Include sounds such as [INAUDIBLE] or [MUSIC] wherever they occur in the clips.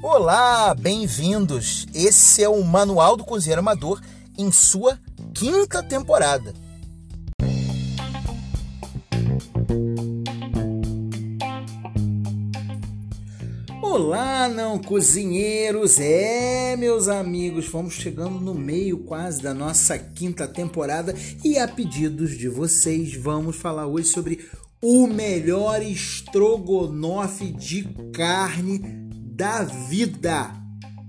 Olá, bem-vindos! Esse é o Manual do Cozinheiro Amador em sua quinta temporada. Olá, não cozinheiros! É, meus amigos, vamos chegando no meio quase da nossa quinta temporada e a pedidos de vocês, vamos falar hoje sobre o melhor estrogonofe de carne da vida.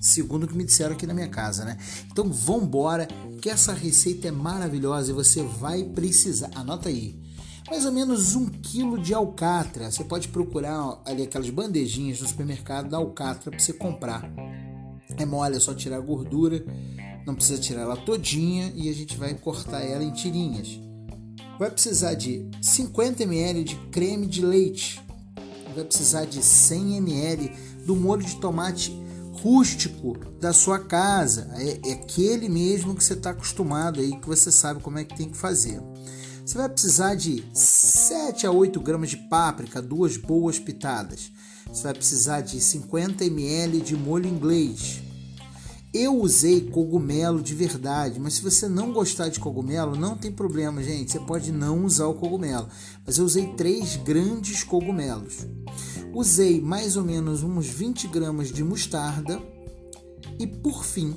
Segundo o que me disseram aqui na minha casa, né? Então vambora, que essa receita é maravilhosa e você vai precisar. Anota aí mais ou menos um quilo de alcatra. Você pode procurar ali aquelas bandejinhas no supermercado da alcatra para você comprar. É mole, é só tirar a gordura, não precisa tirar ela todinha e a gente vai cortar ela em tirinhas. Vai precisar de 50 ml de creme de leite, vai precisar de 100 ml do molho de tomate rústico da sua casa, é, é aquele mesmo que você está acostumado aí, que você sabe como é que tem que fazer. Você vai precisar de 7 a 8 gramas de páprica, duas boas pitadas. Você vai precisar de 50 ml de molho inglês. Eu usei cogumelo de verdade, mas se você não gostar de cogumelo, não tem problema, gente. Você pode não usar o cogumelo. Mas eu usei três grandes cogumelos. Usei mais ou menos uns 20 gramas de mostarda. E por fim,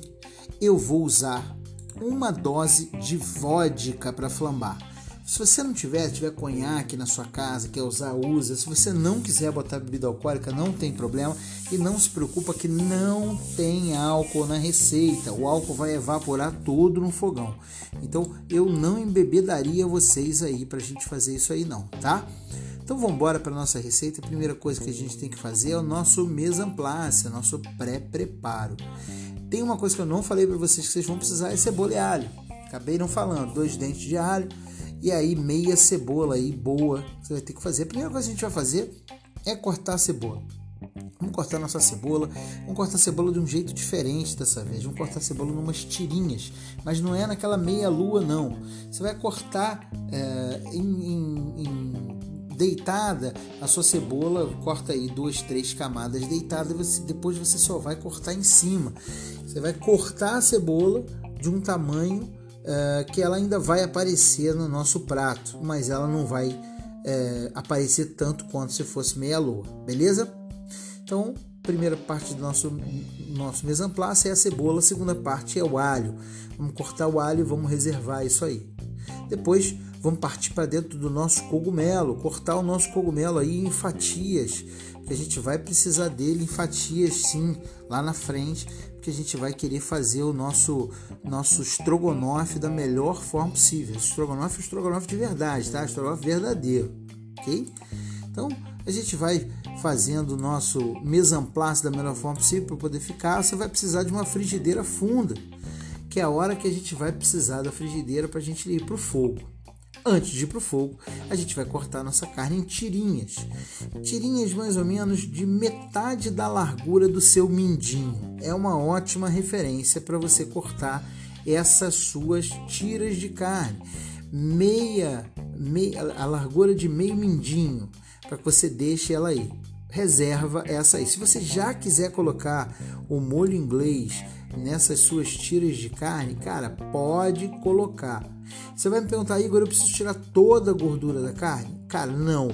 eu vou usar uma dose de vodka para flambar. Se você não tiver, tiver conhaque na sua casa, quer usar, usa. Se você não quiser botar bebida alcoólica, não tem problema. E não se preocupa que não tem álcool na receita. O álcool vai evaporar todo no fogão. Então eu não embebedaria vocês aí para a gente fazer isso aí não, tá? Então vamos embora para nossa receita. A primeira coisa que a gente tem que fazer é o nosso mise en place, nosso pré-preparo. Tem uma coisa que eu não falei para vocês que vocês vão precisar é cebola e alho. Acabei não falando. Dois dentes de alho e aí meia cebola aí boa você vai ter que fazer. A primeira coisa que a gente vai fazer é cortar a cebola. Vamos cortar nossa cebola. Vamos cortar a cebola de um jeito diferente dessa vez. Vamos cortar a cebola em umas tirinhas. Mas não é naquela meia lua, não. Você vai cortar é, em, em, em, deitada a sua cebola. Corta aí duas, três camadas deitada. Você, depois você só vai cortar em cima. Você vai cortar a cebola de um tamanho é, que ela ainda vai aparecer no nosso prato, mas ela não vai é, aparecer tanto quanto se fosse meia lua, beleza? Então, primeira parte do nosso nosso mise é a cebola, a segunda parte é o alho. Vamos cortar o alho e vamos reservar isso aí. Depois vamos partir para dentro do nosso cogumelo, cortar o nosso cogumelo aí em fatias, que a gente vai precisar dele em fatias sim lá na frente, que a gente vai querer fazer o nosso nosso estrogonofe da melhor forma possível. Estrogonofe é estrogonofe de verdade, tá? Estrogonofe verdadeiro, ok? Então a gente vai fazendo o nosso mise en place da melhor forma possível para poder ficar. Você vai precisar de uma frigideira funda, que é a hora que a gente vai precisar da frigideira para a gente ir para o fogo. Antes de ir para o fogo, a gente vai cortar nossa carne em tirinhas. Tirinhas mais ou menos de metade da largura do seu mindinho. É uma ótima referência para você cortar essas suas tiras de carne. Meia, meia a largura de meio mindinho, para que você deixe ela aí. Reserva essa aí. Se você já quiser colocar o molho inglês nessas suas tiras de carne, cara, pode colocar. Você vai me perguntar, Igor, eu preciso tirar toda a gordura da carne? Cara, não.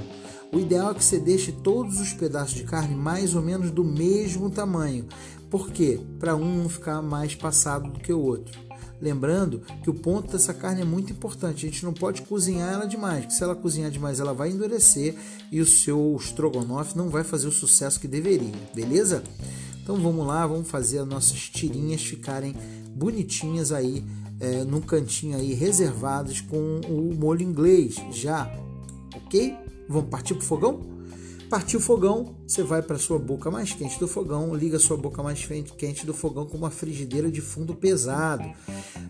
O ideal é que você deixe todos os pedaços de carne mais ou menos do mesmo tamanho. Por quê? Para um não ficar mais passado do que o outro. Lembrando que o ponto dessa carne é muito importante. A gente não pode cozinhar ela demais, porque se ela cozinhar demais, ela vai endurecer e o seu estrogonofe não vai fazer o sucesso que deveria, beleza? Então vamos lá, vamos fazer as nossas tirinhas ficarem bonitinhas aí é, cantinho aí reservadas com o molho inglês já, ok? Vamos partir para o fogão? Partiu o fogão, você vai para sua boca mais quente do fogão, liga sua boca mais quente do fogão com uma frigideira de fundo pesado.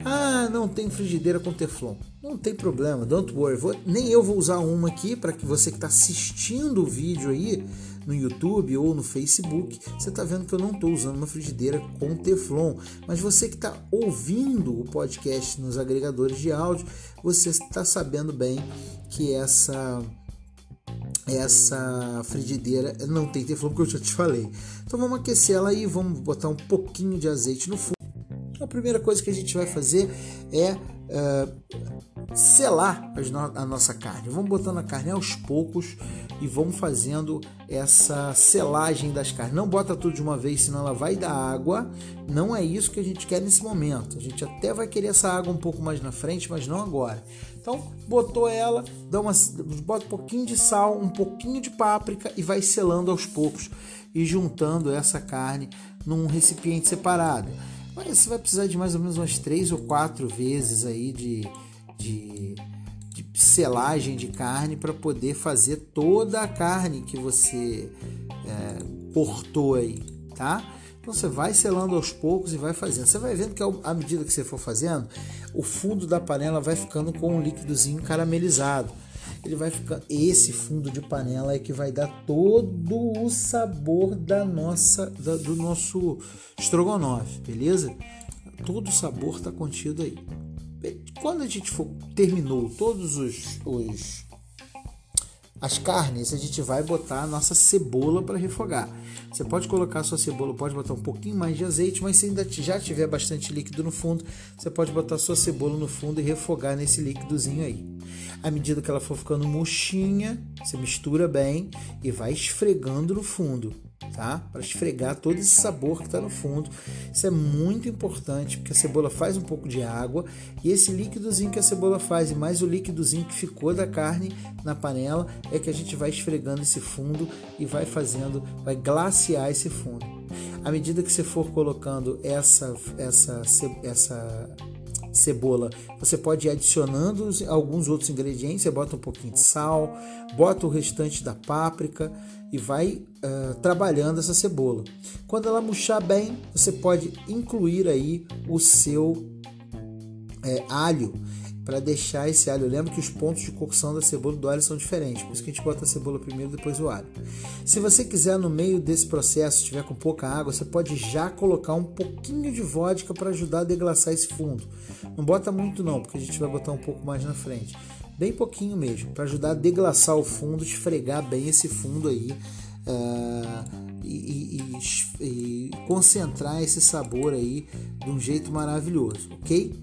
Ah, não tem frigideira com teflon. Não tem problema, don't worry. Vou, nem eu vou usar uma aqui para que você que está assistindo o vídeo aí no YouTube ou no Facebook, você está vendo que eu não estou usando uma frigideira com teflon. Mas você que está ouvindo o podcast nos agregadores de áudio, você está sabendo bem que essa essa frigideira não tem teflon, porque eu já te falei. Então vamos aquecer ela aí, vamos botar um pouquinho de azeite no fundo. A primeira coisa que a gente vai fazer é uh, selar a nossa carne. Vamos botando a carne aos poucos e vamos fazendo essa selagem das carnes. Não bota tudo de uma vez, senão ela vai dar água. Não é isso que a gente quer nesse momento. A gente até vai querer essa água um pouco mais na frente, mas não agora. Então, botou ela, dá uma, bota um pouquinho de sal, um pouquinho de páprica e vai selando aos poucos e juntando essa carne num recipiente separado. Mas você vai precisar de mais ou menos umas três ou quatro vezes aí de, de, de selagem de carne para poder fazer toda a carne que você é, cortou aí, tá? Então você vai selando aos poucos e vai fazendo. Você vai vendo que à medida que você for fazendo, o fundo da panela vai ficando com um líquidozinho caramelizado ele vai ficar. Esse fundo de panela é que vai dar todo o sabor da nossa, da, do nosso estrogonofe, beleza? Todo o sabor está contido aí. Quando a gente for terminou todos os, os as carnes, a gente vai botar a nossa cebola para refogar. Você pode colocar a sua cebola, pode botar um pouquinho mais de azeite, mas se ainda já tiver bastante líquido no fundo, você pode botar a sua cebola no fundo e refogar nesse líquidozinho aí. À medida que ela for ficando murchinha, você mistura bem e vai esfregando no fundo tá? Para esfregar todo esse sabor que está no fundo. Isso é muito importante porque a cebola faz um pouco de água e esse líquidozinho que a cebola faz e mais o líquidozinho que ficou da carne na panela é que a gente vai esfregando esse fundo e vai fazendo, vai glaciar esse fundo. À medida que você for colocando essa essa essa cebola. Você pode ir adicionando alguns outros ingredientes, você bota um pouquinho de sal, bota o restante da páprica e vai uh, trabalhando essa cebola. Quando ela murchar bem, você pode incluir aí o seu é, alho para deixar esse alho. Lembra que os pontos de cocção da cebola e do alho são diferentes, por isso que a gente bota a cebola primeiro, depois o alho. Se você quiser no meio desse processo, estiver com pouca água, você pode já colocar um pouquinho de vodka para ajudar a deglaçar esse fundo. Não bota muito não, porque a gente vai botar um pouco mais na frente. Bem pouquinho mesmo, para ajudar a deglaçar o fundo, esfregar bem esse fundo aí. Uh, e, e, e concentrar esse sabor aí de um jeito maravilhoso, ok?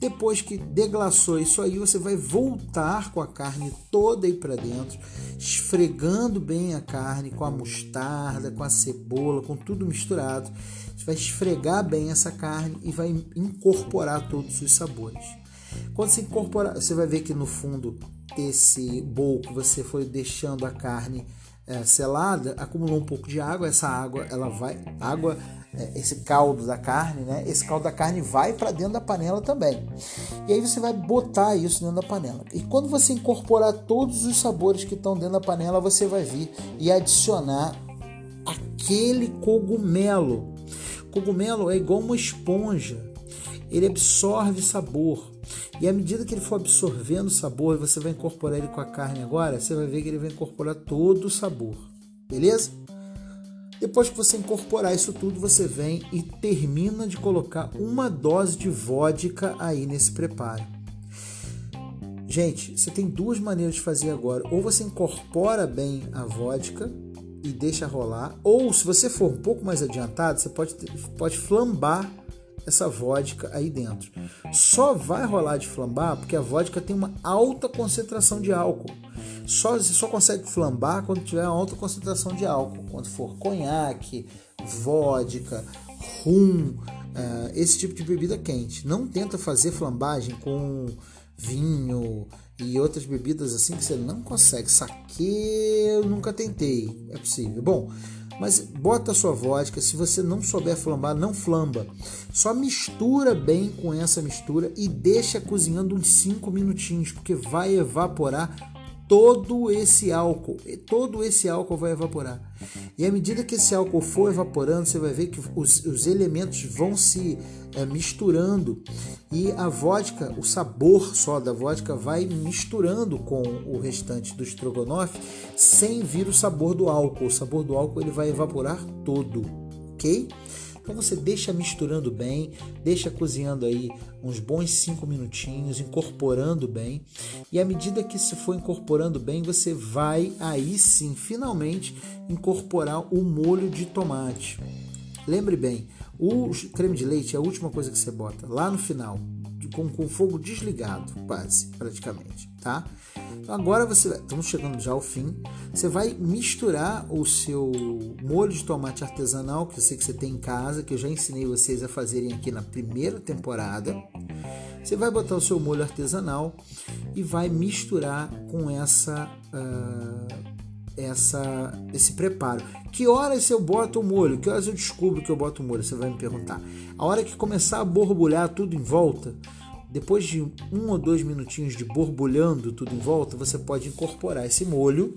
Depois que deglaçou isso aí, você vai voltar com a carne toda aí para dentro, esfregando bem a carne com a mostarda, com a cebola, com tudo misturado. Você vai esfregar bem essa carne e vai incorporar todos os sabores. Quando você incorporar, você vai ver que no fundo desse bowl que você foi deixando a carne é, selada, acumulou um pouco de água. Essa água, ela vai, água, é, esse caldo da carne, né? Esse caldo da carne vai para dentro da panela também. E aí você vai botar isso dentro da panela. E quando você incorporar todos os sabores que estão dentro da panela, você vai vir e adicionar aquele cogumelo. Cogumelo é igual uma esponja. Ele absorve sabor. E à medida que ele for absorvendo sabor, você vai incorporar ele com a carne agora, você vai ver que ele vai incorporar todo o sabor. Beleza? Depois que você incorporar isso tudo, você vem e termina de colocar uma dose de vodka aí nesse preparo. Gente, você tem duas maneiras de fazer agora. Ou você incorpora bem a vodka e deixa rolar, ou se você for um pouco mais adiantado, você pode, pode flambar essa vodka aí dentro. Só vai rolar de flambar porque a vodka tem uma alta concentração de álcool. Só, você só consegue flambar quando tiver uma alta concentração de álcool. Quando for conhaque, vodka, rum, uh, esse tipo de bebida quente. Não tenta fazer flambagem com vinho e outras bebidas assim que você não consegue. Saque eu nunca tentei. É possível. Bom, mas bota a sua vodka, se você não souber flambar, não flamba. Só mistura bem com essa mistura e deixa cozinhando uns 5 minutinhos, porque vai evaporar todo esse álcool, todo esse álcool vai evaporar. E à medida que esse álcool for evaporando, você vai ver que os, os elementos vão se é, misturando e a vodka, o sabor só da vodka vai misturando com o restante do estrogonofe sem vir o sabor do álcool. O sabor do álcool ele vai evaporar todo, ok? Então você deixa misturando bem, deixa cozinhando aí uns bons 5 minutinhos, incorporando bem. E à medida que isso for incorporando bem, você vai aí sim, finalmente, incorporar o molho de tomate. Lembre bem, o creme de leite é a última coisa que você bota lá no final, com, com fogo desligado, quase, praticamente, tá? Então agora você vai, estamos chegando já ao fim. Você vai misturar o seu molho de tomate artesanal, que eu sei que você tem em casa, que eu já ensinei vocês a fazerem aqui na primeira temporada. Você vai botar o seu molho artesanal e vai misturar com essa uh, essa, esse preparo. Que horas eu boto o molho? Que horas eu descubro que eu boto o molho? Você vai me perguntar. A hora que começar a borbulhar tudo em volta, depois de um ou dois minutinhos de borbulhando tudo em volta, você pode incorporar esse molho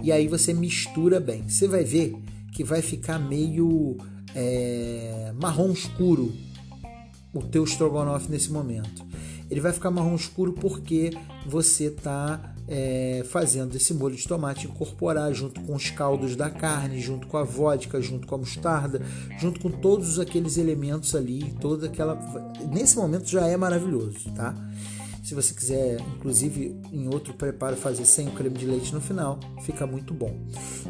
e aí você mistura bem. Você vai ver que vai ficar meio é, marrom escuro o teu estrogonofe nesse momento. Ele vai ficar marrom escuro porque você está é, fazendo esse molho de tomate incorporar junto com os caldos da carne, junto com a vodka, junto com a mostarda, junto com todos aqueles elementos ali, toda aquela. Nesse momento já é maravilhoso, tá? Se você quiser, inclusive, em outro preparo, fazer sem o creme de leite no final, fica muito bom.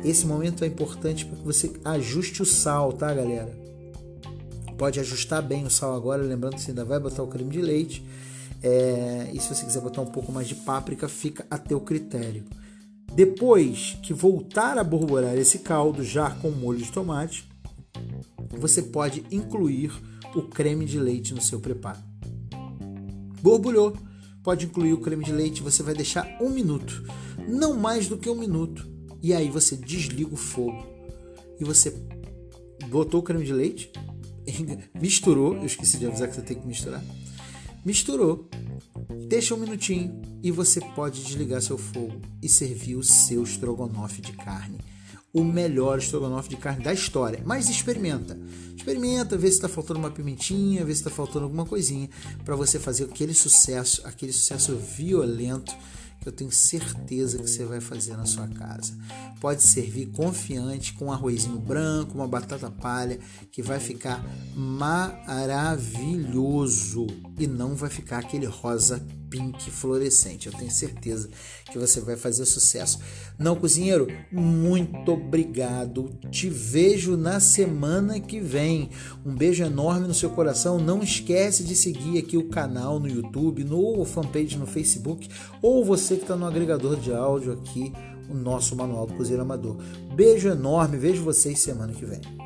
Esse momento é importante para que você ajuste o sal, tá, galera? Pode ajustar bem o sal agora, lembrando que você ainda vai botar o creme de leite é, e se você quiser botar um pouco mais de páprica, fica a teu critério. Depois que voltar a borbulhar esse caldo, já com molho de tomate, você pode incluir o creme de leite no seu preparo. Borbulhou, pode incluir o creme de leite, você vai deixar um minuto, não mais do que um minuto, e aí você desliga o fogo e você botou o creme de leite, [LAUGHS] misturou, eu esqueci de avisar que você tem que misturar, Misturou. Deixa um minutinho e você pode desligar seu fogo e servir o seu estrogonofe de carne. O melhor estrogonofe de carne da história. Mas experimenta. Experimenta, vê se está faltando uma pimentinha, vê se está faltando alguma coisinha para você fazer aquele sucesso, aquele sucesso violento eu tenho certeza que você vai fazer na sua casa. Pode servir confiante com um arrozinho branco, uma batata palha, que vai ficar maravilhoso e não vai ficar aquele rosa pink fluorescente. Eu tenho certeza que você vai fazer sucesso. Não, cozinheiro, muito obrigado. Te vejo na semana que vem. Um beijo enorme no seu coração. Não esquece de seguir aqui o canal no YouTube, no fanpage no Facebook, ou você que está no agregador de áudio aqui, o nosso Manual do Cozinheiro Amador. Beijo enorme. Vejo vocês semana que vem.